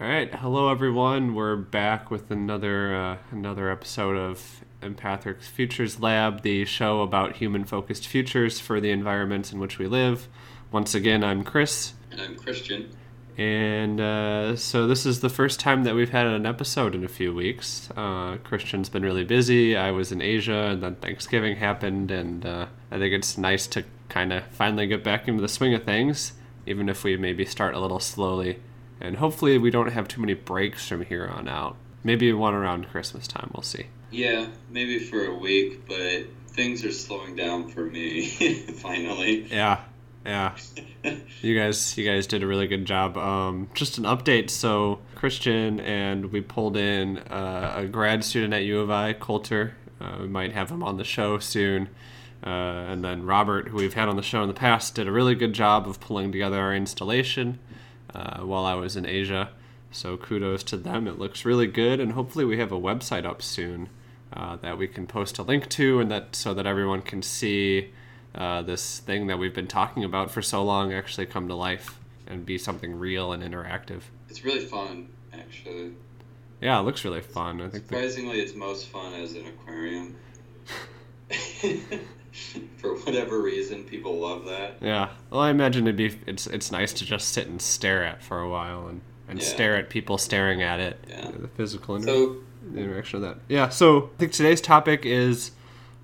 All right, hello everyone. We're back with another uh, another episode of Empathric's Futures Lab, the show about human-focused futures for the environments in which we live. Once again, I'm Chris, And I'm Christian. and uh, so this is the first time that we've had an episode in a few weeks. Uh, Christian's been really busy. I was in Asia, and then Thanksgiving happened, and uh, I think it's nice to kind of finally get back into the swing of things, even if we maybe start a little slowly. And hopefully, we don't have too many breaks from here on out. Maybe one around Christmas time. We'll see. Yeah, maybe for a week, but things are slowing down for me finally. Yeah, yeah. You guys, you guys did a really good job. Um, just an update. So Christian and we pulled in uh, a grad student at U of I, Coulter. Uh, we might have him on the show soon. Uh, and then Robert, who we've had on the show in the past, did a really good job of pulling together our installation uh, while I was in Asia. So kudos to them. It looks really good, and hopefully we have a website up soon uh, that we can post a link to, and that so that everyone can see uh, this thing that we've been talking about for so long actually come to life and be something real and interactive. It's really fun, actually. Yeah, it looks really fun. I think. The, Surprisingly, it's most fun as an aquarium. for whatever reason, people love that. yeah. Well, I imagine it'd be it's it's nice to just sit and stare at for a while and and Yeah. stare at people staring at it. Yeah. The physical inter- So, interaction of that. Yeah. So I think today's topic is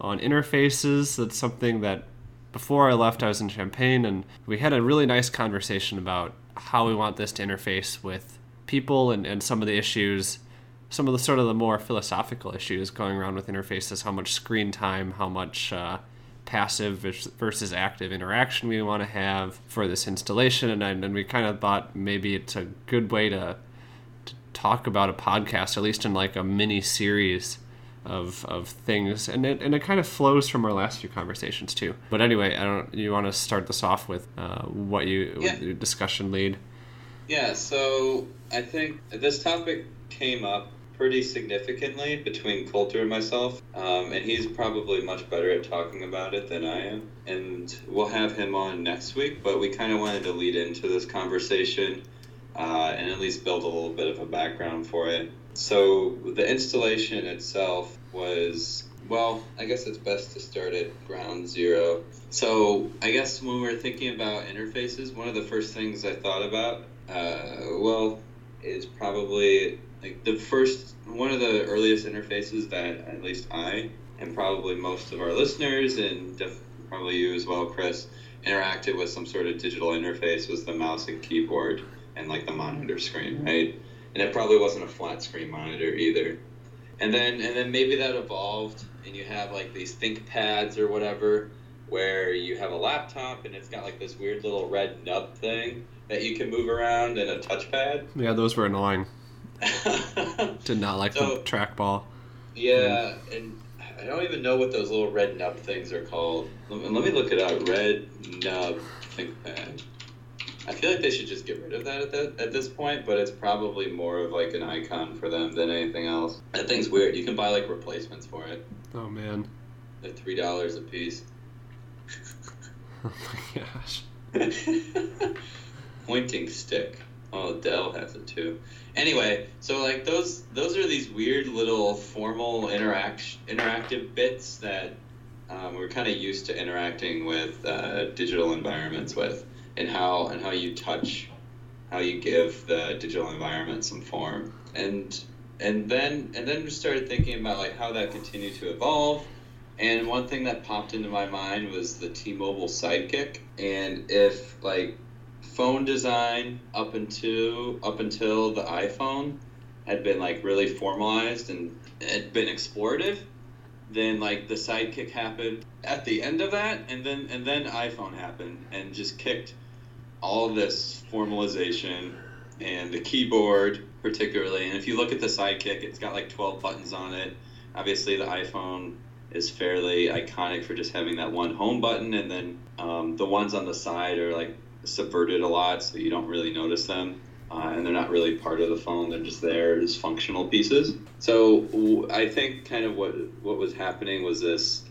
on interfaces. That's something that before I left, I was in Champaign, and we had a really nice conversation about how we want this to interface with people and, and some of the issues, some of the sort of the more philosophical issues going around with interfaces, how much screen time, how much uh, passive versus active interaction we want to have for this installation. And, then- and we kind of thought maybe it's a good way to, to talk about a podcast, at least in like a mini series of of things, and it and it kind of flows from our last few conversations too. But anyway, I don't. You want to start this off with uh, what you Yeah. your discussion lead? yeah, so I think this topic came up pretty significantly between Coulter and myself, um, and he's probably much better at talking about it than I am. And we'll have him on next week, but we kind of wanted to lead into this conversation uh, and at least build a little bit of a background for it. So the installation itself was well, I guess it's best to start at ground zero. So I guess when we are thinking about interfaces, one of the first things I thought about, uh, well, is probably like the first one of the earliest interfaces that at least I and probably most of our listeners and def- probably you as well, Chris, interacted with some sort of digital interface was the mouse and keyboard and like the monitor screen, right? And it probably wasn't a flat screen monitor either. And then and then maybe that evolved and you have like these ThinkPads or whatever where you have a laptop and it's got like this weird little red nub thing that you can move around and a touchpad. Yeah, those were annoying. Did not like So- the trackball. Yeah, and I don't even know what those little red nub things are called. Let me, let me look it up. Red nub ThinkPad. I feel like they should just get rid of that at that at this point, but it's probably more of like an icon for them than anything else. That thing's weird. You can buy like replacements for it. Oh man. They're three dollars a piece. Oh my gosh. Pointing stick. Oh, Dell has it too. Anyway, so like those those are these weird little formal interaction interactive bits that um, we're kind of used to interacting with uh, digital environments with, and how and how you touch, how you give the digital environment some form, and and then and then we started thinking about like how that continued to evolve. And one thing that popped into my mind was the T-Mobile Sidekick, and if like phone design up until up until the iPhone had been like really formalized and had been explorative, then like the sidekick happened at the end of that and then and then iPhone happened and just kicked all this formalization and the keyboard particularly. And if you look at the sidekick it's got like 12 buttons on it. Obviously the iphone is fairly iconic for just having that one home button and then um, the ones on the side are like subverted a lot so you don't really notice them uh, and they're not really part of the phone they're just there as functional pieces so w- i think kind of what what was happening was this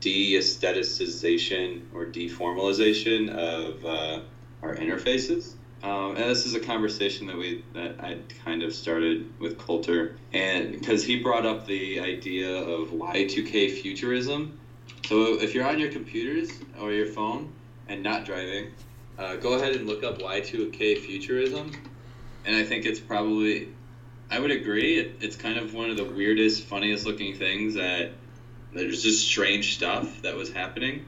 de-aestheticization or deformalization of uh, our interfaces Um, and this is a conversation that we that I kind of started with Coulter, and because he brought up the idea of Y2K futurism. So if you're on your computers or your phone and not driving, uh, go ahead and look up Y2K futurism, and I think it's probably, I would agree, it, it's kind of one of the weirdest, funniest looking things that there's just strange stuff that was happening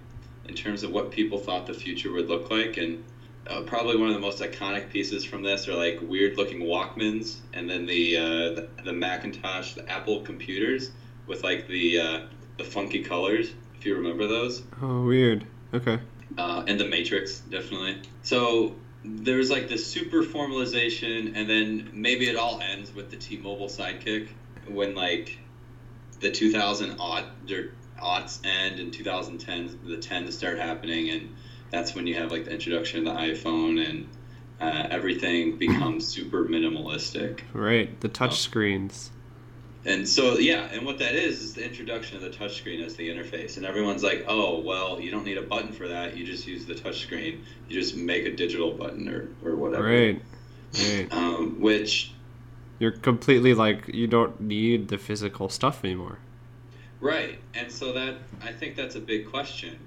in terms of what people thought the future would look like and uh, probably one of the most iconic pieces from this are like weird looking Walkmans, and then the uh, the, the, Macintosh, the Apple computers with like the uh, the funky colors. If you remember those. Oh, weird. Okay. Uh, and the Matrix, definitely. So there's like this super formalization, and then maybe it all ends with the T-Mobile Sidekick when like the 2000 aught or aughts end and 2010 the 10s start happening and that's when you have like the introduction of the iPhone and uh, everything becomes super minimalistic. Right, the touch um, screens. And so yeah, and what that is is the introduction of the touchscreen as the interface, and everyone's like, "Oh, well, you don't need a button for that. You just use the touchscreen. You just make a digital button or or whatever." Right. Right. Um, which you're completely like you don't need the physical stuff anymore. Right, and so that I think that's a big question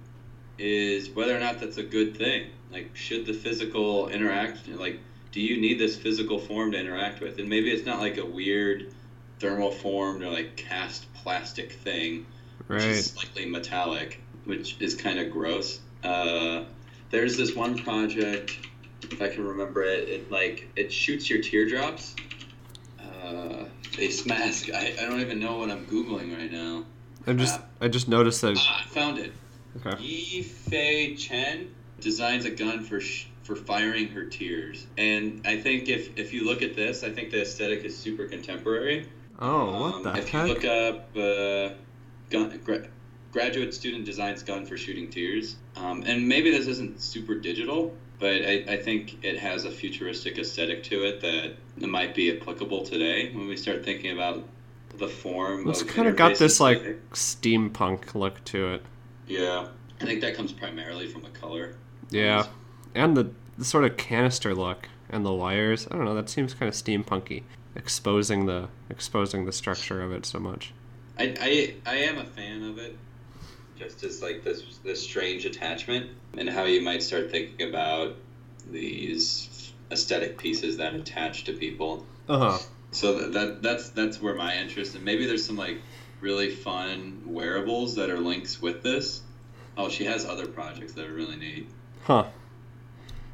is whether or not that's a good thing. Like, should the physical interact, like, do you need this physical form to interact with? And maybe it's not like a weird thermal formed or like cast plastic thing, right. which is slightly metallic, which is kind of gross. Uh, there's this one project, if I can remember it, it like it shoots your teardrops. Uh, face mask. I, I don't even know what I'm googling right now. I'm just I just noticed that. Ah, I found it. Okay. Yi Fei Chen designs a gun for sh- for firing her tears, and I think if if you look at this, I think the aesthetic is super contemporary. Oh, what um, the If heck? you look up uh, gun. Gra- graduate student designs gun for shooting tears, um, and maybe this isn't super digital, but I, I think it has a futuristic aesthetic to it that might be applicable today when we start thinking about the form. It's kind of got this like steampunk look to it. Yeah, I think that comes primarily from the color. Yeah, and the, the sort of canister look and the wires. I don't know. That seems kind of steampunky, exposing the exposing the structure of it so much. I, I, I am a fan of it, just as like this this strange attachment and how you might start thinking about these aesthetic pieces that attach to people. Uh huh. So that, that that's that's where my interest and maybe there's some like really fun wearables that are links with this. Oh, she has other projects that are really neat. Huh.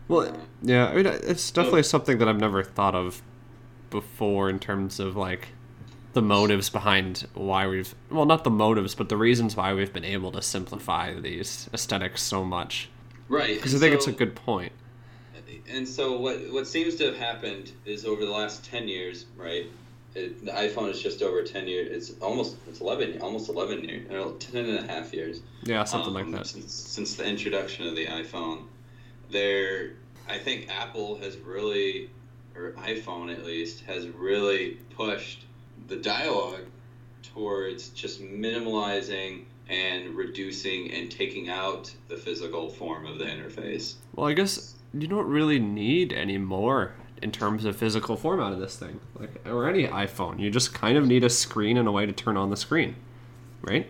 Well, yeah, I mean, it's definitely something that I've never thought of before in terms of like the motives behind why we've well, not the motives, but the reasons why we've been able to simplify these aesthetics so much. Right. Because I think so, it's a good point. And so what what seems to have happened is over the last ten years, right? It, the iPhone is just over 10 years. It's almost, it's 11, almost 11 years, 10 and a half years. Yeah, something um, like that. Since, since the introduction of the iPhone. There, I think Apple has really, or iPhone at least, has really pushed the dialogue towards just minimalizing and reducing and taking out the physical form of the interface. Well, I guess you don't really need any more in terms of physical format of this thing, like or any iPhone. You just kind of need a screen and a way to turn on the screen, right?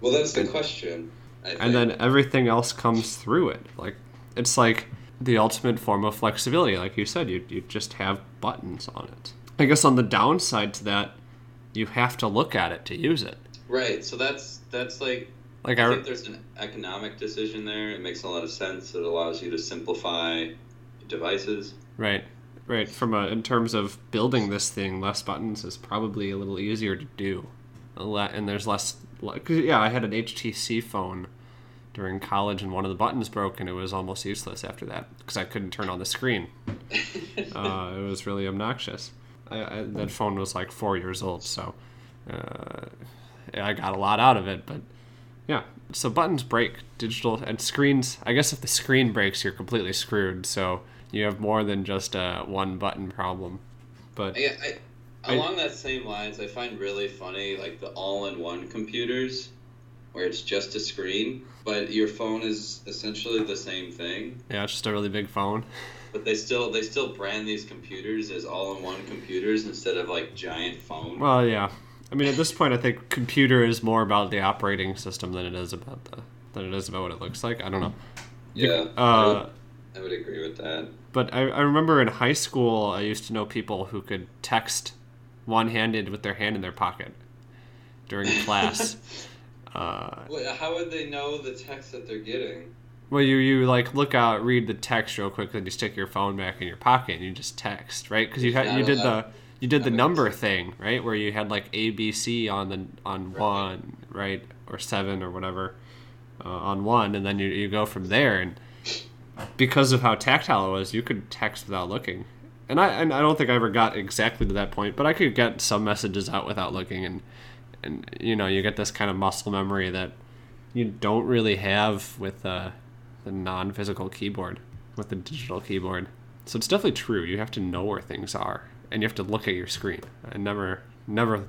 Well, that's the question. And then everything else comes through it. Like it's like the ultimate form of flexibility. Like you said, you you just have buttons on it. I guess on the downside to that, you have to look at it to use it. Right. So that's that's like like I, I think there's an economic decision there. It makes a lot of sense. It allows you to simplify devices. Right. Right. From a, in terms of building this thing, less buttons is probably a little easier to do. and there's less. Cause yeah, I had an HTC phone during college, and one of the buttons broke, and it was almost useless after that because I couldn't turn on the screen. uh, it was really obnoxious. I, I, that phone was like four years old, so uh, I got a lot out of it. But yeah, so buttons break, digital and screens. I guess if the screen breaks, you're completely screwed. So you have more than just a one button problem. But yeah, I, along that same lines, I find really funny like the all-in-one computers, where it's just a screen, but your phone is essentially the same thing. Yeah, it's just a really big phone. but they still they still brand these computers as all-in-one computers instead of like giant phone. Well, yeah. I mean, at this point, I think computer is more about the operating system than it is about the than it is about what it looks like. I don't know. yeah, I, Uh, would, I would agree with that. but I, I remember in high school, I used to know people who could text one-handed with their hand in their pocket during class. Uh, Wait, how would they know the text that they're getting? well, you you like look out, read the text real quick, then you stick your phone back in your pocket and you just text, right? Because you had you did the you did the number thing, right? Where you had like A B C on the on Right. one, right, or seven or whatever uh, on one, and then you you go from there. And because of how tactile it was, you could text without looking. And I and I don't think I ever got exactly to that point, but I could get some messages out without looking, and and you know you get this kind of muscle memory that you don't really have with uh, the non-physical keyboard, with the digital keyboard. So it's definitely true. You have to know where things are, and you have to look at your screen. I never, never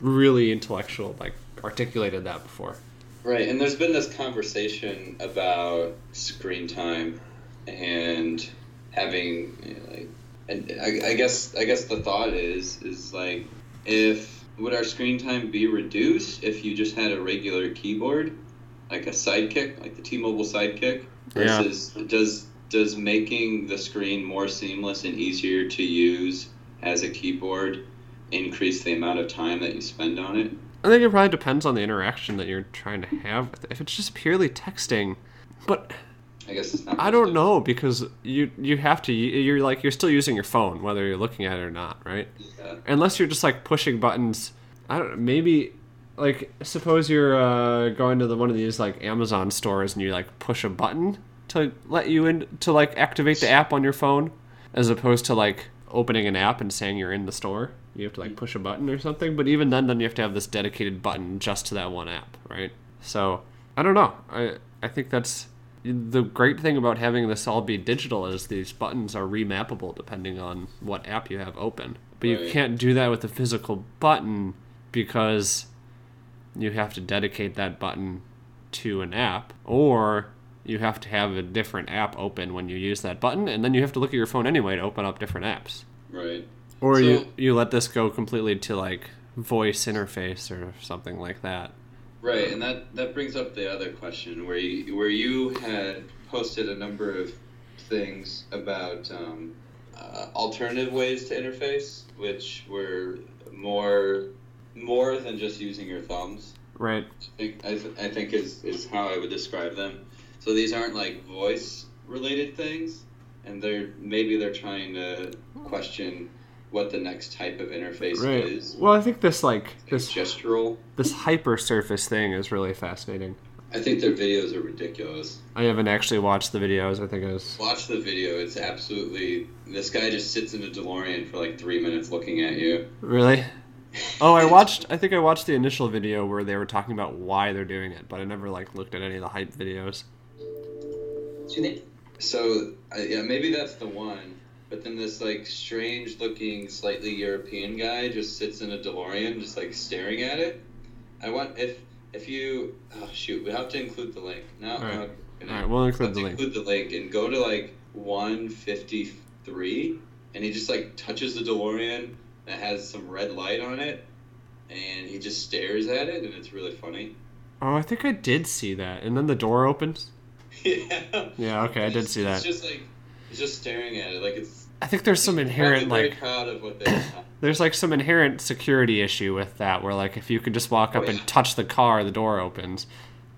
really intellectual like articulated that before. Right, and there's been this conversation about screen time and having you know, like, and I, I guess I guess the thought is is like if would our screen time be reduced if you just had a regular keyboard, like a sidekick, like the T-Mobile sidekick, Yeah. versus does does making the screen more seamless and easier to use as a keyboard increase the amount of time that you spend on it? I think it probably depends on the interaction that you're trying to have with it. If it's just purely texting, but I guess it's not I don't know because you you have to you're like you're still using your phone whether you're looking at it or not, right? Yeah. unless you're just like pushing buttons. I don't know maybe like suppose you're uh, going to the one of these like amazon stores and you like push a button to let you in to like activate the app on your phone as opposed to like opening an app and saying you're in the store. You have to like push a button or something but even then then you have to have this dedicated button just to that one app right? So i don't know. I i think that's the great thing about having this all be digital is these buttons are remappable depending on what app you have open. But you can't do that with a physical button because you have to dedicate that button to an app or you have to have a different app open when you use that button and then you have to look at your phone anyway to open up different apps. Right. Or So- you you let this go completely to like voice interface or something like that. Right, and that, that brings up the other question where you where you had posted a number of things about um, uh, alternative ways to interface, which were more more than just using your thumbs. Right. I think I, th- I think is is how I would describe them. So these aren't like voice related things, and they're maybe they're trying to question what the next type of interface Right. is. Well, I think this like this Gestural. this hyper surface thing is really fascinating. I think their videos are ridiculous. I haven't actually watched the videos. I think I was. Watch the video. It's absolutely. This guy just sits in a DeLorean for like three minutes looking at you. Really? Oh, I watched. I think I watched the initial video where they were talking about why they're doing it, but I never like looked at any of the hype videos. So uh, yeah, maybe that's the one. But then this like strange looking, slightly European guy just sits in a DeLorean, just like staring at it. I want if if you oh shoot, we have to include the link. No, All right. gonna- right, we'll include the link. include the link and go to like 153, and he just like touches the DeLorean that has some red light on it, and he just stares at it, and it's really funny. Oh, I think I did see that, and then the door opens. yeah. Yeah, okay, I did see that. It's just like he's just staring at it, like it's. I think there's some inherent like proud of what there's like some inherent security issue with that where like if you could just walk up Oh, and touch the car the door opens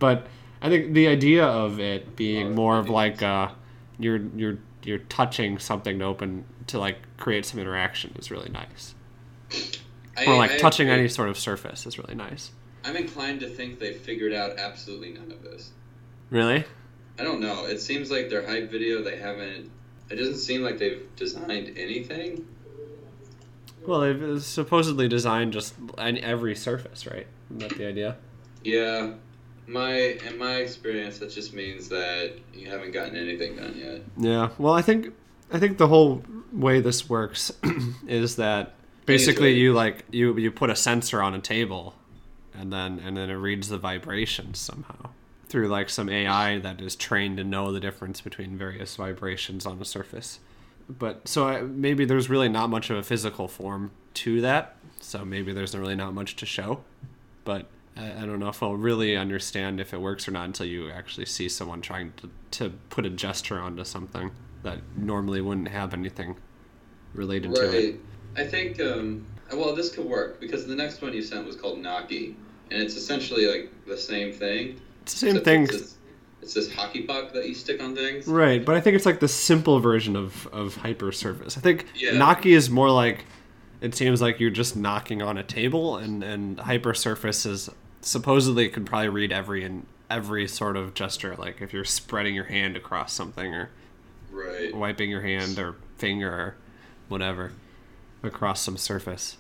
but i think the idea of it being Oh, more of like uh you're you're you're touching something to open to like create some interaction is really nice I, or like I touching agree. any sort of surface is really nice I'm inclined to think they figured out absolutely none of this. really I don't know. It seems like their hype video they haven't. It doesn't seem like they've designed anything. well they've uh, supposedly designed just an every surface right isn't that the idea Yeah, my in my experience, that just means that you haven't gotten anything done yet. Yeah. Well, I think I think the whole way this works is that basically you like you you put a sensor on a table and then and then it reads the vibrations somehow through like some AI that is trained to know the difference between various vibrations on a surface. but so I, maybe there's really not much of a physical form to that. So maybe there's really not much to show. But I, I don't know if I'll really understand if it works or not until you actually see someone trying to, to put a gesture onto something that normally wouldn't have anything related to it. I think. Um, well, this could work because the next one you sent was called Knocki, and it's essentially like the same thing. It's the same except thing. It's this, it's this hockey puck that you stick on things. Right, but I think it's like the simple version of, of hypersurface. I think Yeah. Knocki is more like it seems like you're just knocking on a table, and and hypersurface is supposedly it could probably read every and every sort of gesture, like if you're spreading your hand across something or Right. wiping your hand or finger or whatever across some surface.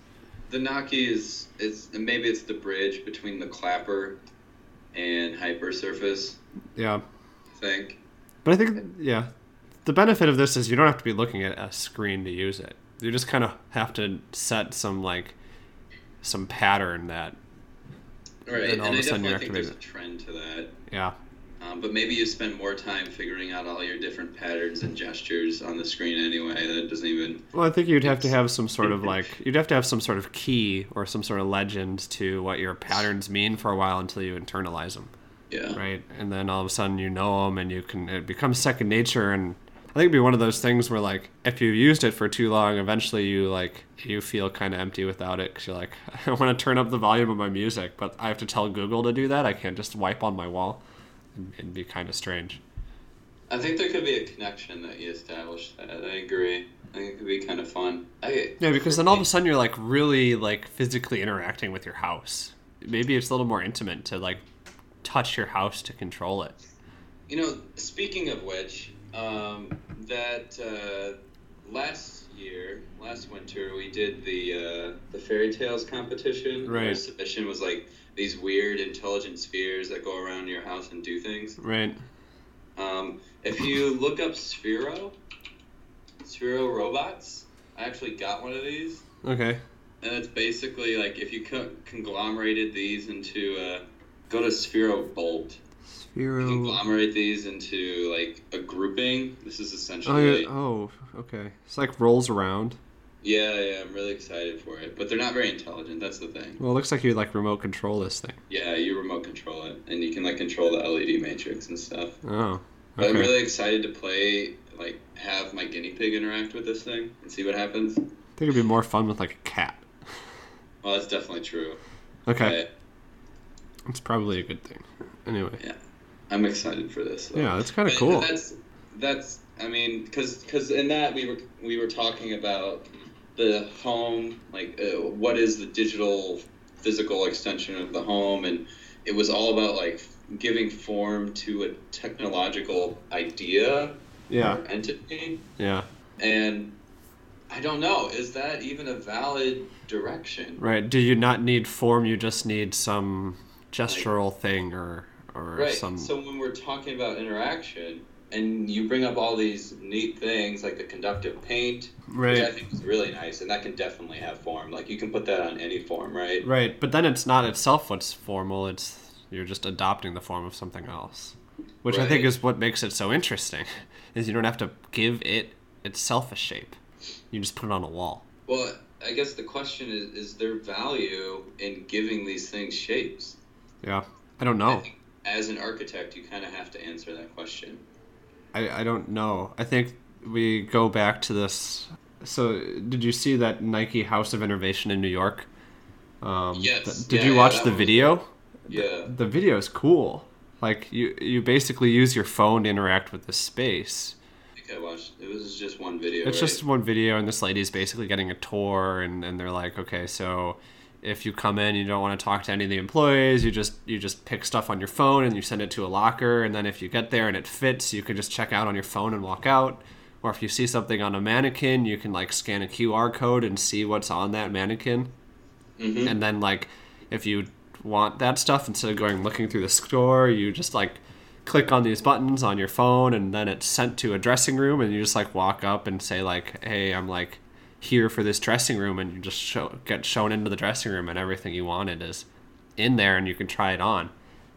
The Knocki is is maybe it's the bridge between the clapper and hypersurface. Yeah, I think. but I think yeah, the benefit of this is you don't have to be looking at a screen to use it. You just kind of have to set some like some pattern that Right, And all and of I a sudden definitely you're think there's a trend to that. yeah Um, but maybe you spend more time figuring out all your different patterns and gestures on the screen anyway. That doesn't even. Well, I think you'd have to have some sort of like you'd have to have some sort of key or some sort of legend to what your patterns mean for a while until you internalize them, Yeah. right? And then all of a sudden you know them and you can it becomes second nature. And I think it'd be one of those things where like if you used it for too long, eventually you like you feel kind of empty without it because you're like I want to turn up the volume of my music, but I have to tell Google to do that. I can't just wipe on my wall. And It'd be kind of strange. I think there could be a connection that you establish that. I agree. I think it could be kind of fun. I, Yeah, because then all of a sudden you're like really like physically interacting with your house. Maybe it's a little more intimate to like touch your house to control it. You know, speaking of which, um, that uh, last year, last winter, we did the uh, the fairy tales competition. Our Right. submission was like these weird intelligent spheres that go around your house and do things. Right. Um, if you look up Sphero, Sphero robots, I actually got one of these, Okay. and it's basically like if you co- conglomerated these into uh, go to Sphero Bolt. Sphero. Conglomerate these into like a grouping. This is Oh, essentially. yeah. oh, okay. It's like rolls around. Yeah, yeah, I'm really excited for it. But they're not very intelligent. That's the thing. Well, it looks like you like remote control this thing. Yeah, you remote control it, and you can like control the LED matrix and stuff. Oh. But I'm really excited to play, like, have my guinea pig interact with this thing and see what happens. I think it'd be more fun with like a cat. Well, that's definitely true. Okay. It's probably a good thing. Anyway. Yeah, I'm excited for this. though. Yeah, that's kind of cool. That's that's. I mean, because because in that we were we were talking about the home, like uh, what is the digital physical extension of the home, and it was all about like giving form to a technological idea Yeah. or entity. Yeah. And I don't know, is that even a valid direction? Right. Do you not need form? You just need some gestural thing or or Right. some. So when we're talking about interaction, and you bring up all these neat things like the conductive paint, which I think is really nice, and that can definitely have form. Like you can put that on any form, right? Right. But then it's not itself what's formal. It's you're just adopting the form of something else, which I think is what makes it so interesting. Is you don't have to give it itself a shape. You just put it on a wall. Well, I guess the question is: Is there value in giving these things shapes? Yeah. I don't I know. think as an architect, you kind of have to answer that question. I, I don't know. I think we go back to this. So, did you see that Nike House of Innovation in New York? Um, Yes. th- did Yeah, you watch that the was- video? Yeah. The video is cool. Like you, you basically use your phone to interact with the space. I think I watched. It was just one video. It's right? just one video, and this lady's basically getting a tour, and, and they're like, okay, so if you come in, you don't want to talk to any of the employees, you just you just pick stuff on your phone and you send it to a locker, and then if you get there and it fits, you can just check out on your phone and walk out. Or if you see something on a mannequin, you can like scan a QR code and see what's on that mannequin, Mhm. and then like if you want that stuff instead of going looking through the store, you just like click on these buttons on your phone and then it's sent to a dressing room and you just like walk up and say like hey i'm like here for this dressing room and you just show get shown into the dressing room and everything you wanted is in there and you can try it on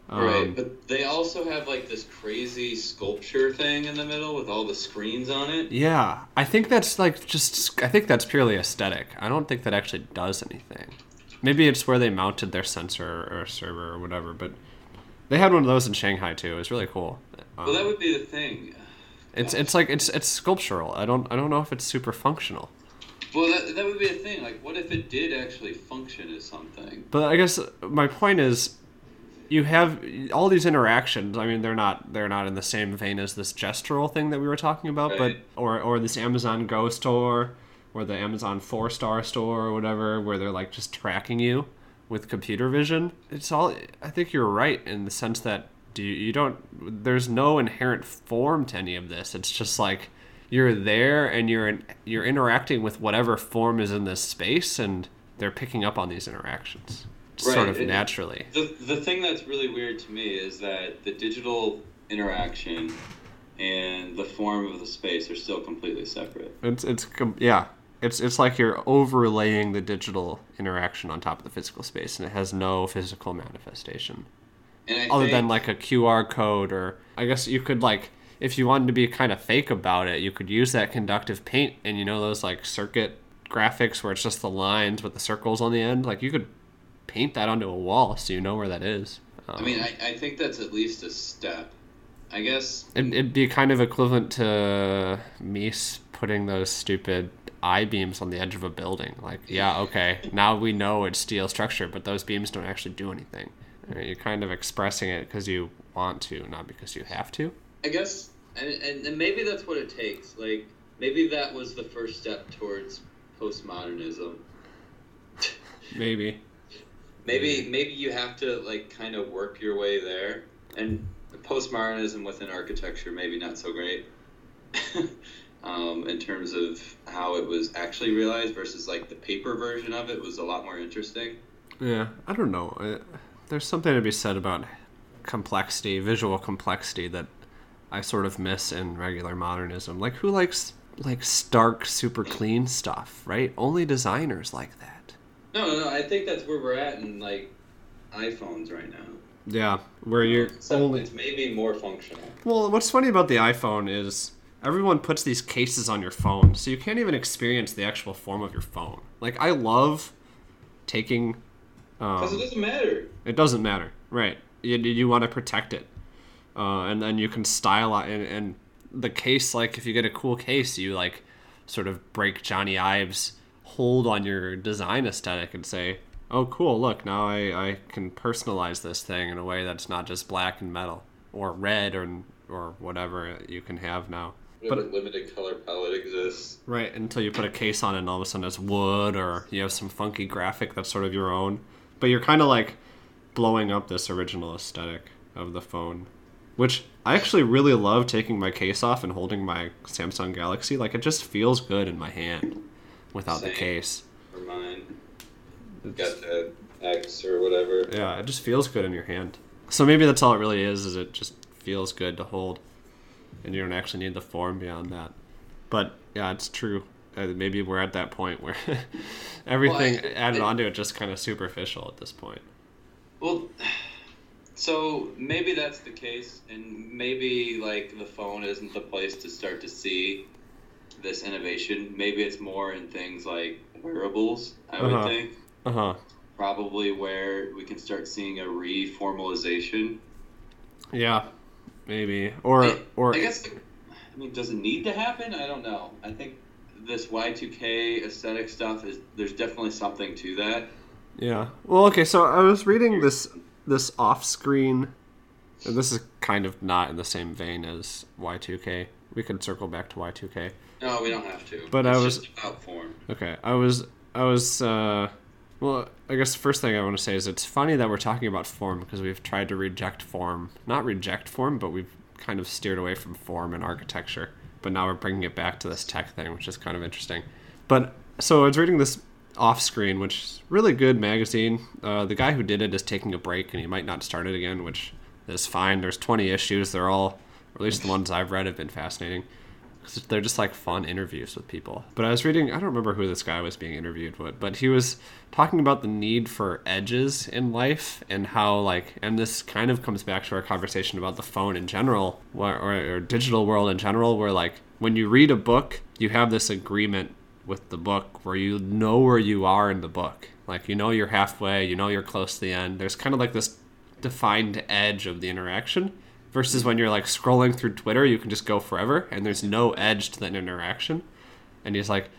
Um, right, but they also have like this crazy sculpture thing in the middle with all the screens on it. Yeah, I think that's like just. I think that's purely aesthetic. I don't think that actually does anything. Maybe it's where they mounted their sensor or server or whatever, but they had one of those in Shanghai too. It was really cool. Um, Well, that would be the thing. it's it's like it's it's sculptural. I don't I don't know if it's super functional. Well, that, that would be a thing. Like, what if it did actually function as something? But I guess my point is, you have all these interactions. I mean, they're not they're not in the same vein as this gestural thing that we were talking about, Right. but or or this Amazon Go store or the Amazon Four Star store or whatever, where they're like just tracking you with computer vision. It's all. I think you're right in the sense that do you, you don't. There's no inherent form to any of this. It's just like you're there and you're in, you're interacting with whatever form is in this space, and they're picking up on these interactions sort of naturally. The, the thing that's really weird to me is that the digital interaction and the form of the space are still completely separate. It's it's yeah. It's it's like you're overlaying the digital interaction on top of the physical space, and it has no physical manifestation And I other think, than like a QR code, or I guess you could like if you wanted to be kind of fake about it, you could use that conductive paint, and you know those like circuit graphics where it's just the lines with the circles on the end. Like you could paint that onto a wall so you know where that is. Um, I mean, I, I think that's at least a step. I guess. It'd, it'd be kind of equivalent to me putting those stupid I beams on the edge of a building. Like, yeah, okay, now we know it's steel structure, but those beams don't actually do anything. You're kind of expressing it because you want to, not because you have to. I guess, and, and, and maybe that's what it takes. Like, maybe that was the first step towards postmodernism. Maybe. Maybe maybe you have to like kind of work your way there. And postmodernism within architecture maybe not so great. um, in terms of how it was actually realized versus like the paper version of it was a lot more interesting. Yeah, I don't know. There's something to be said about complexity, visual complexity that I sort of miss in regular modernism. Like who likes like stark, super clean stuff, right? Only designers like that. No, no, no. I think that's where we're at in like iPhones right now. Yeah, where you're So only it's maybe more functional. Well, what's funny about the iPhone is everyone puts these cases on your phone, so you can't even experience the actual form of your phone. Like I love taking. Because it Um, doesn't matter. it doesn't matter, right? You, you want to protect it, uh, and then you can style it. And, and the case, like if you get a cool case, you like sort of break Jony Ives' hold on your design aesthetic and say, "Oh, cool! Look, now I, I can personalize this thing in a way that's not just black and metal or red or or whatever you can have now." Whatever limited color palette exists. Right, until you put a case on it and all of a sudden it's wood or you have some funky graphic that's sort of your own. But you're kind of like blowing up this original aesthetic of the phone. Which I actually really love taking my case off and holding my Samsung Galaxy. Like it just feels good in my hand without the case. For mine. It's- Got the X or whatever. yeah, it just feels good in your hand. So maybe that's all it really is, is it just feels good to hold. And you don't actually need the form beyond that. But yeah, it's true. Uh, maybe we're at that point where everything Well, I- added I- onto it just kind of superficial at this point. Well, so maybe that's the case, and maybe like the phone isn't the place to start to see this innovation. Maybe it's more in things like wearables. I Uh-huh. would think Uh huh. probably where we can start seeing a reformalization. Yeah, maybe. Or I, or I guess I mean, does it need to happen? I don't know. I think this Y2K aesthetic stuff is there's definitely something to that. Yeah. Well, okay. So I was reading this this Offscreen. And this is kind of not in the same vein as Y2K. We can circle back to Y2K. No, we don't have to. But it's I was- just about form. Okay. I was I was uh well, I guess the first thing I want to say is it's funny that we're talking about form because we've tried to reject form. Not reject form, but we've kind of steered away from form and architecture. But now we're bringing it back to this tech thing, which is kind of interesting. But so I was reading this Offscreen, which is really good magazine. Uh, the guy who did it is taking a break and he might not start it again, which is fine. There's 20 issues. They're all, or at least the ones I've read, have been fascinating. Cause they're just like fun interviews with people. But I was reading, I don't remember who this guy was being interviewed with, but he was talking about the need for edges in life and how like, and this kind of comes back to our conversation about the phone in general, or, or, or digital world in general, where like when you read a book, you have this agreement with the book where you know where you are in the book. Like you know you're halfway, you know you're close to the end. There's kind of like this defined edge of the interaction versus when you're like scrolling through Twitter, you can just go forever and there's no edge to that interaction. And he's like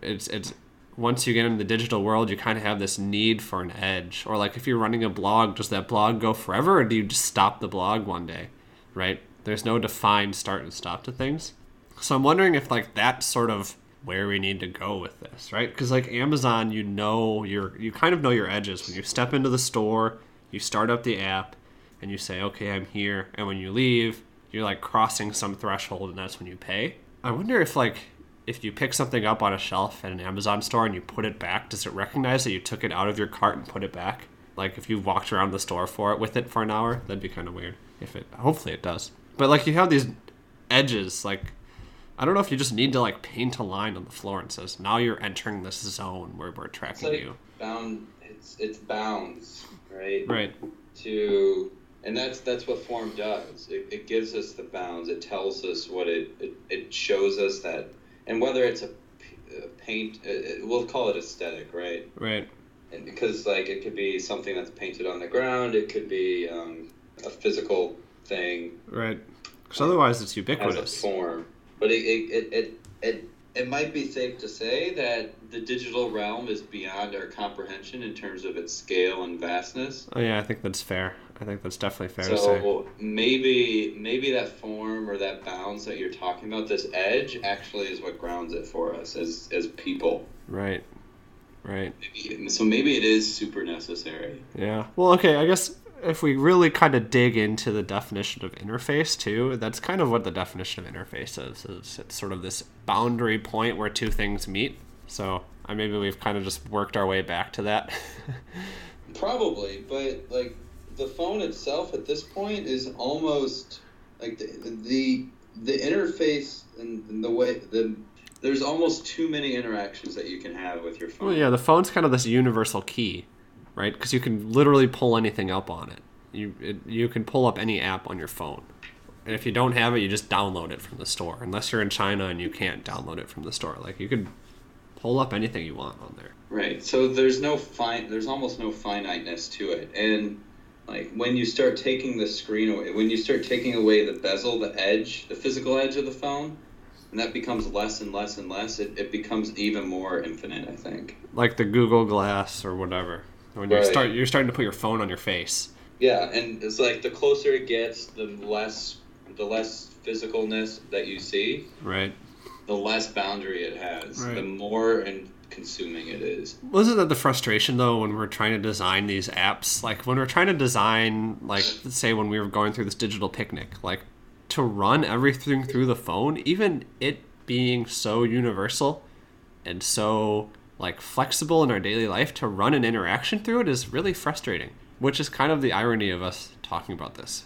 it's it's once you get into the digital world, you kind of have this need for an edge. Or like if you're running a blog, does that blog go forever or do you just stop the blog one day? Right? There's no defined start and stop to things. So I'm wondering if like that sort of where we need to go with this, right? Because like Amazon, you know your you kind of know your edges when you step into the store, you start up the app, and you say, "Okay, I'm here," and when you leave, you're like crossing some threshold, and that's when you pay. I wonder if like if you pick something up on a shelf at an Amazon store and you put it back, does it recognize that you took it out of your cart and put it back? Like if you walked around the store for it with it for an hour, that'd be kind of weird. If it, hopefully it does. But like you have these edges, like I don't know if you just need to like paint a line on the floor and says now you're entering this zone where we're tracking like you. bound. It's it's bounds, right? Right. To and that's that's what form does. It, it gives us the bounds. It tells us what it it, it shows us that, and whether it's a, paint, uh, uh, we'll call it aesthetic, right? Right. And because like it could be something that's painted on the ground. It could be um, a physical thing Right. Because otherwise it's ubiquitous. as a form. But it it, it, it, it it might be safe to say that the digital realm is beyond our comprehension in terms of its scale and vastness. Oh yeah, I think that's fair. I think that's definitely fair to say. So maybe maybe that form or that bounds that you're talking about, this edge, actually is what grounds it for us as as people. Right. Right. Maybe, so maybe it is super necessary. Yeah. Well, okay, I guess if we really kind of dig into the definition of interface too, that's kind of what the definition of interface is. is it's sort of this boundary point where two things meet. So uh, maybe we've kind of just worked our way back to that. Probably, but like the phone itself at this point is almost like the the, the interface and, and the way the there's almost too many interactions that you can have with your phone. well, yeah, the phone's kind of this universal key, right? Because you can literally pull anything up on it. You it, you can pull up any app on your phone. And if you don't have it, you just download it from the store. Unless you're in China and you can't download it from the store. Like you could pull up anything you want on there. Right. So there's no fine. There's almost no finiteness to it, and like when you start taking the screen away, when you start taking away the bezel, the edge, the physical edge of the phone, and that becomes less and less and less, it, it becomes even more infinite. I think. like the Google Glass or whatever. When you start you're starting to put your phone on your face. Yeah, and it's like the closer it gets, the less the less physicalness that you see, Right. the less boundary it has, Right. the more and consuming it is. Wasn't that the frustration though when we're trying to design these apps? Like when we're trying to design, like let's say when we were going through this digital picnic, like to run everything through the phone, even it being so universal and so like flexible in our daily life, to run an interaction through it is really frustrating. Which is kind of the irony of us talking about this.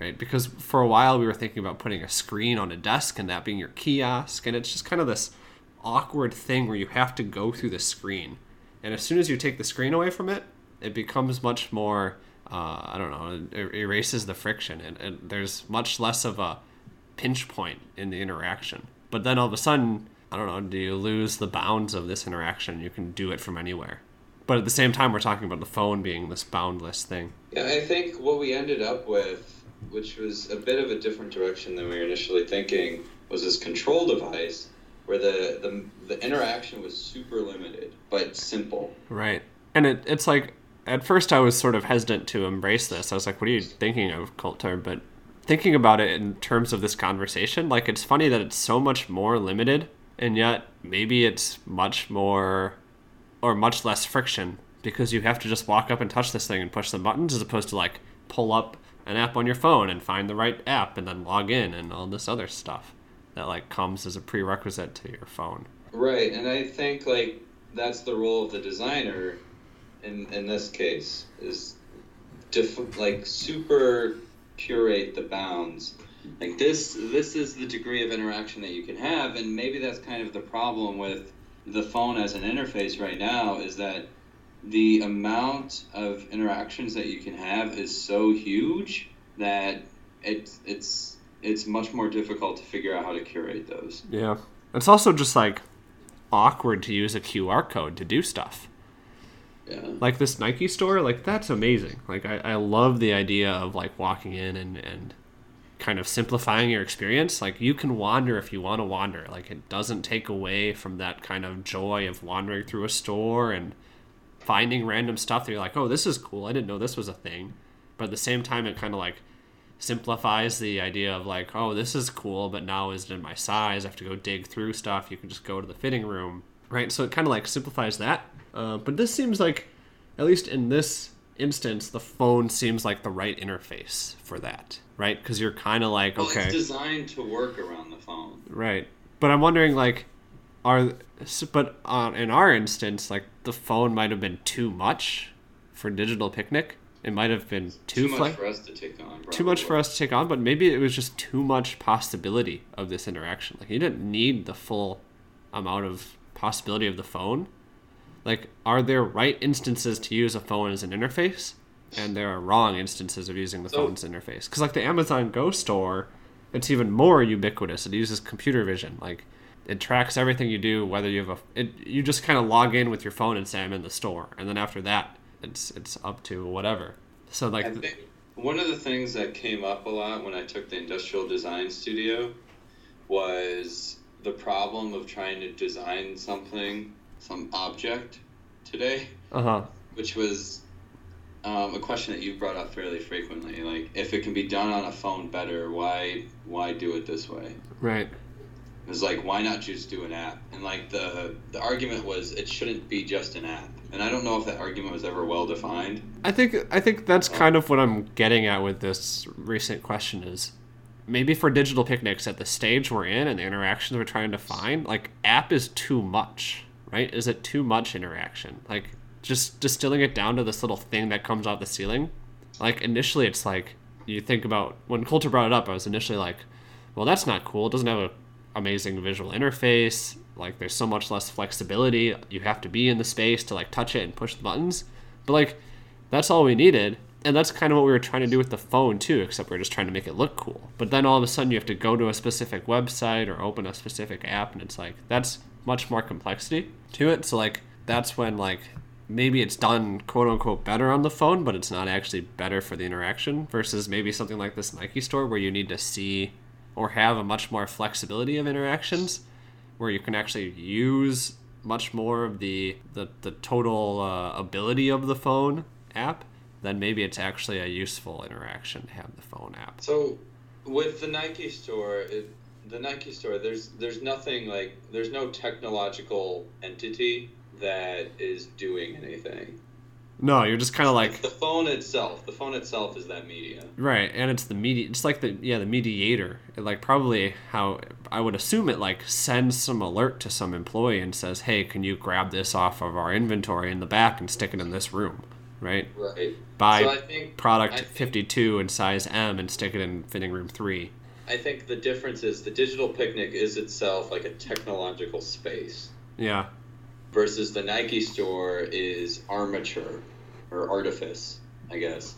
right? Because for a while we were thinking about putting a screen on a desk and that being your kiosk, and it's just kind of this awkward thing where you have to go through the screen. And as soon as you take the screen away from it, it becomes much more, uh, I don't know, it erases the friction, and, and there's much less of a pinch point in the interaction. But then all of a sudden, I don't know, do you lose the bounds of this interaction? You can do it from anywhere. But at the same time, we're talking about the phone being this boundless thing. Yeah, I think what we ended up with, which was a bit of a different direction than we were initially thinking, was this control device where the, the, the interaction was super limited but simple. Right. And it, it's like, at first I was sort of hesitant to embrace this. I was like, what are you thinking of, Coulter? But thinking about it in terms of this conversation, like, it's funny that it's so much more limited, and yet maybe it's much more, or much less friction, because you have to just walk up and touch this thing and push the buttons as opposed to, like, pull up an app on your phone and find the right app and then log in and all this other stuff that, like, comes as a prerequisite to your phone. Right, and I think like that's the role of the designer in in this case is def- like super curate the bounds like this this is the degree of interaction that you can have and maybe that's kind of the problem with the phone as an interface right now is that the amount of interactions that you can have is so huge that it's it's it's much more difficult to figure out how to curate those. Yeah. It's also just like awkward to use a QR code to do stuff. Yeah. Like this Nike store, like that's amazing. Like I, I love the idea of like walking in and, and kind of simplifying your experience. Like you can wander if you want to wander. Like it doesn't take away from that kind of joy of wandering through a store and finding random stuff that you're like, oh, this is cool. I didn't know this was a thing. But at the same time, it kind of like simplifies the idea of like, oh, this is cool, but now is it in my size? I have to go dig through stuff. You can just go to the fitting room, right? So it kind of like simplifies that. Uh, but this seems like, at least in this instance, the phone seems like the right interface for that, right? Because you're kind of like, Well, okay, it's designed to work around the phone. right. But I'm wondering, like, are but uh, in our instance, like the phone might have been too much for digital picnic. It might have been too, Too much flex- for us to take on. too much for us to take on, but maybe it was just too much possibility of this interaction. Like you didn't need the full amount of possibility of the phone. Like, are there right instances to use a phone as an interface, and there are wrong instances of using the So- phone as an interface? Because like the Amazon Go store, it's even more ubiquitous. It uses computer vision. Like, it tracks everything you do, whether you have a. It, you just kind of log in with your phone and say I'm in the store, and then after that, it's it's up to whatever. So like, I think one of the things that came up a lot when I took the industrial design studio was the problem of trying to design something, some object today, uh huh. which was um, a question that you brought up fairly frequently. Like, if it can be done on a phone better, why why do it this way? Right. It was like, why not just do an app? And like the the argument was, it shouldn't be just an app. And I don't know if that argument was ever well defined. I think I think that's kind of what I'm getting at with this recent question is maybe for digital picnics at the stage we're in and the interactions we're trying to find, like app is too much, right? Is it too much interaction? Like just distilling it down to this little thing that comes out the ceiling. Like initially it's like you think about when Coulter brought it up, I was initially like, well that's not cool. It doesn't have a amazing visual interface. Like there's so much less flexibility. You have to be in the space to like touch it and push the buttons. But like that's all we needed. And that's kind of what we were trying to do with the phone too, except we are just trying to make it look cool. But then all of a sudden you have to go to a specific website or open a specific app and it's like that's much more complexity to it. So like that's when like maybe it's done quote unquote better on the phone, but it's not actually better for the interaction versus maybe something like this Nike store where you need to see or have a much more flexibility of interactions where you can actually use much more of the the, the total uh, ability of the phone app then maybe it's actually a useful interaction to have the phone app So, with the Nike store, it, the Nike store, there's there's nothing like there's no technological entity that is doing anything. no you're just kind of It's like the phone itself. The phone itself is that media. right and it's the media it's like the yeah the mediator it like probably how i would assume it like sends some alert to some employee and says hey can you grab this off of our inventory in the back and stick it in this room right Right. buy so think product think- 52 in size M and stick it in fitting room 3. I think the difference is the digital picnic is itself like a technological space Yeah. versus the Nike store is armature or artifice, I guess,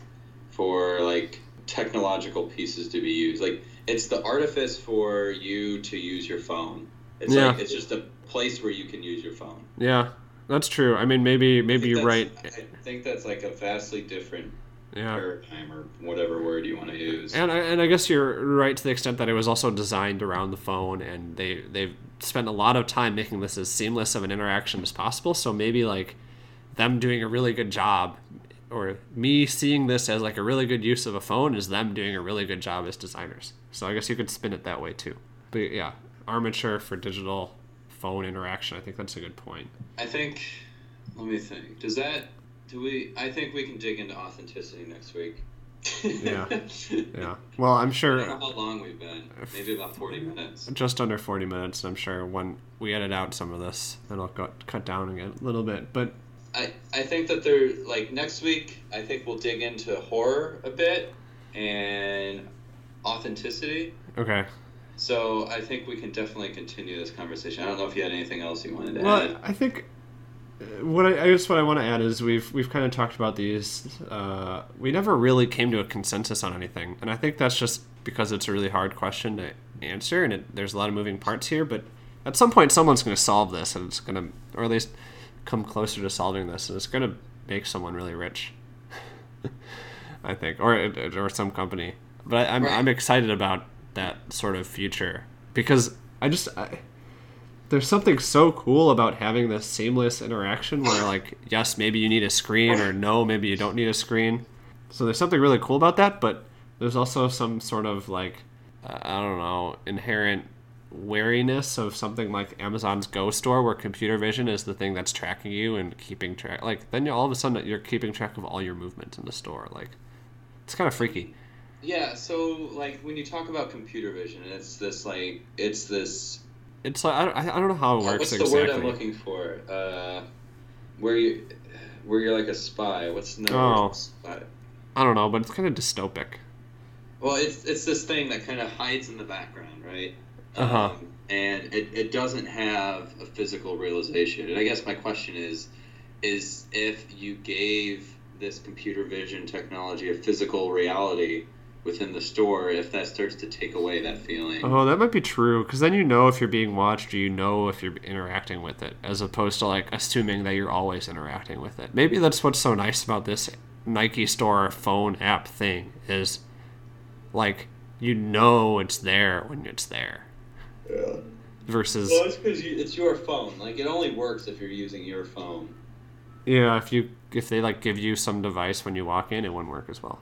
for like technological pieces to be used. Like it's the artifice for you to use your phone. It's Yeah. like it's just a place where you can use your phone. Yeah. That's true. I mean maybe maybe you're right. I think that's like a vastly different Yeah. paradigm or whatever word you want to use. And I, and I guess you're right to the extent that it was also designed around the phone and they they've spent a lot of time making this as seamless of an interaction as possible. So maybe like them doing a really good job or me seeing this as like a really good use of a phone is them doing a really good job as designers. So I guess you could spin it that way too. But yeah, armature for digital phone interaction. I think that's a good point. I think. Let me think. Does that? Do we? I think we can dig into authenticity next week. Yeah. Yeah. Well, I'm I sure don't know how long we've been. Maybe about forty minutes. just under 40 minutes. I'm sure when we edit out some of this, it'll cut cut down again a little bit. But I I think that there like next week. I think we'll dig into horror a bit, and authenticity. Okay. So I think we can definitely continue this conversation. I don't know if you had anything else you wanted to Well, add. I think what I, I guess what I want to add is we've we've kind of talked about these. Uh, we never really came to a consensus on anything, and I think that's just because it's a really hard question to answer, and it, there's a lot of moving parts here. But at some point, someone's going to solve this, and it's going to, or at least come closer to solving this, and it's going to make someone really rich. I think, or or some company. But I, I'm Right. I'm excited about that sort of future because I just. I, there's something so cool about having this seamless interaction where like yes maybe you need a screen or no maybe you don't need a screen. So there's something really cool about that but there's also some sort of like i don't know inherent wariness of something like amazon's go store where computer vision is the thing that's tracking you and keeping track like then all of a sudden you're keeping track of all your movement in the store like it's kind of freaky. Yeah, so like when you talk about computer vision, it's this like it's this it's like i don't, I don't know how it works what's the exactly word I'm looking for? Uh, where you where you're like a spy. What's the Oh. Spy. i don't know but it's kind of dystopic Well, it's it's this thing that kind of hides in the background, right? Uh-huh. Um, and it, it doesn't have a physical realization. And I guess my question is, is if you gave this computer vision technology a physical reality within the store, if that starts to take away that feeling. Oh, that might be true because then you know if you're being watched or you know if you're interacting with it, as opposed to like assuming that you're always interacting with it. Maybe that's what's so nice about this Nike Store phone app thing is like you know it's there when it's there Yeah. versus Well, it's because you, it's your phone. Like it only works if you're using your phone. yeah if you if they like give you some device when you walk in it wouldn't work as well.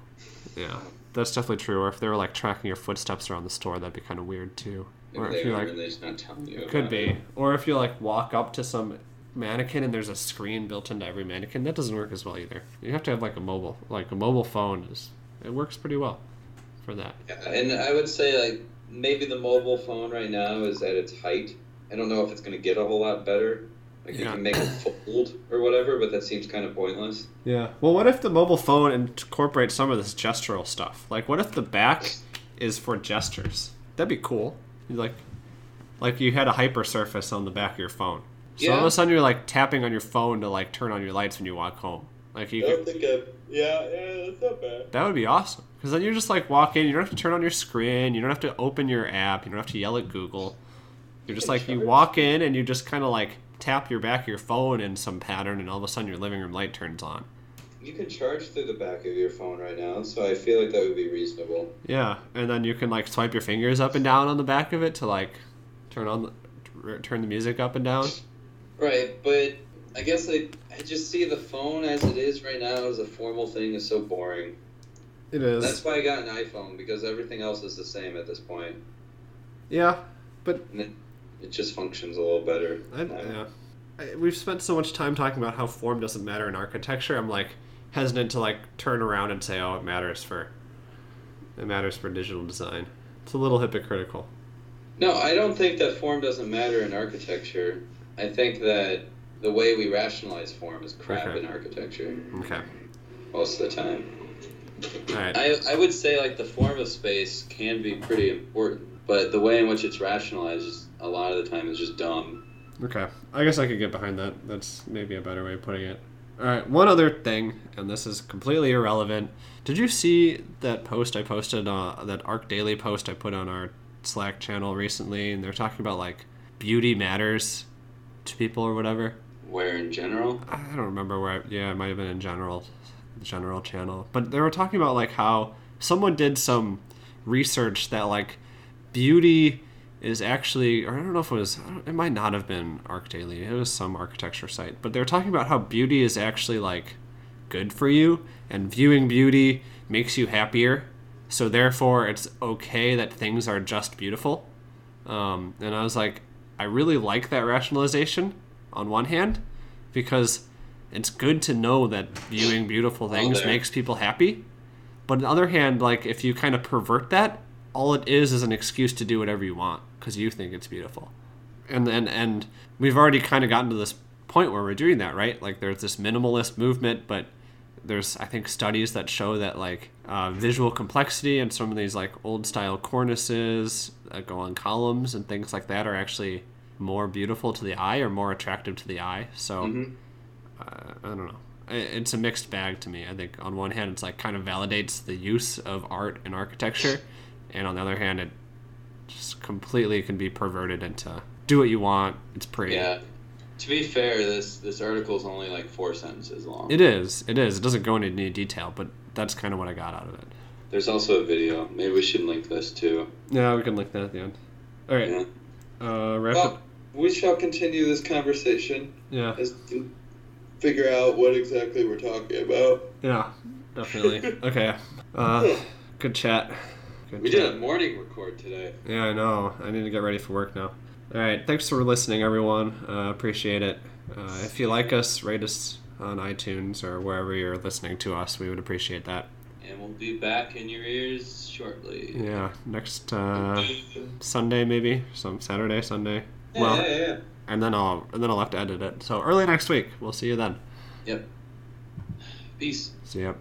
Yeah, that's definitely true. Or if they were like tracking your footsteps around the store, that'd be kind of weird too. Or if you like and they're just not telling you. Could be. it. Or if you like walk up to some mannequin and there's a screen built into every mannequin, that doesn't work as well either. You have to have like a mobile, like a mobile phone is it works pretty well for that. Yeah, and I would say like maybe the mobile phone right now is at its height. I don't know if it's going to get a whole lot better. Like you can make it fold or whatever, but that seems kind of pointless. Yeah. Well, what if the mobile phone incorporates some of this gestural stuff? Like, what if the back is for gestures? That'd be cool. Like, like you had a hyper surface on the back of your phone. So all of a sudden you're like tapping on your phone to like turn on your lights when you walk home. Like you, could, think I. Yeah, yeah, that's not bad. That would be awesome. Because then you're just like walk in, you don't have to turn on your screen, you don't have to open your app, you don't have to yell at Google. You're just like you walk in and you just kind of like tap your back of your phone in some pattern, and all of a sudden your living room light turns on. You can charge through the back of your phone right now, so I feel like that would be reasonable. Yeah, and then you can like swipe your fingers up and down on the back of it to like turn on the, turn the music up and down. Right, but I guess I, I just see the phone as it is right now as a formal thing is so boring. It is. That's why I got an iPhone because everything else is the same at this point, yeah, but and it, just functions a little better. I, um, yeah. I, we've spent so much time talking about how form doesn't matter in architecture. I'm like hesitant to like turn around and say, "Oh, it matters for it matters for digital design." It's a little hypocritical. No, I don't think that form doesn't matter in architecture. I think that the way we rationalize form is crap Okay. in architecture Okay. most of the time. All right. I, I would say like the form of space can be pretty important, but the way in which it's rationalized is, a lot of the time is just dumb. Okay. I guess I could get behind that. That's maybe a better way of putting it. All right. One other thing, and this is completely irrelevant. Did you see that post I posted, uh, that ArchDaily post I put on our Slack channel recently? And they're talking about like beauty matters to people or whatever. Where in general, I don't remember where. I, yeah, it might have been in general, the general channel. But they were talking about like how someone did some research that like beauty is actually, or I don't know if it was, it might not have been ArchDaily. It was some architecture site. But they're talking about how beauty is actually like good for you, and viewing beauty makes you happier. So therefore, it's okay that things are just beautiful. Um, and I was like, I really like that rationalization on one hand, because it's good to know that viewing beautiful things makes people happy. But on the other hand, like if you kind of pervert that, all it is is an excuse to do whatever you want because you think it's beautiful. And and and we've already kind of gotten to this point where we're doing that, right? Like there's this minimalist movement, but there's I think studies that show that like uh, visual complexity and some of these like old style cornices that go on columns and things like that are actually more beautiful to the eye or more attractive to the eye. So Mhm. uh, I don't know. It's a mixed bag to me. I think on one hand, it's like kind of validates the use of art and architecture, and on the other hand, it just completely can be perverted into do what you want. It's pretty. Yeah. To be fair, this this article is only like four sentences long. It is. It is. It doesn't go into any detail, but that's kind of what I got out of it. There's also a video. Maybe we should link this too. Yeah, we can link that at the end. All right. Yeah. Uh, wrap Well, it. we shall continue this conversation Yeah. as to figure out what exactly we're talking about. Yeah. Definitely. okay. Uh, good chat. Good We did a morning record today. Yeah, I know. I need to get ready for work now. All right. Thanks for listening, everyone. Uh, appreciate it. Uh, if you like us, rate us on iTunes or wherever you're listening to us. We would appreciate that. And we'll be back in your ears shortly. Yeah. Next uh, Sunday, maybe some Saturday, Sunday. Yeah, Well, yeah, yeah. and then I'll and then I'll have to edit it. So early next week. We'll see you then. Yep. Peace. See ya.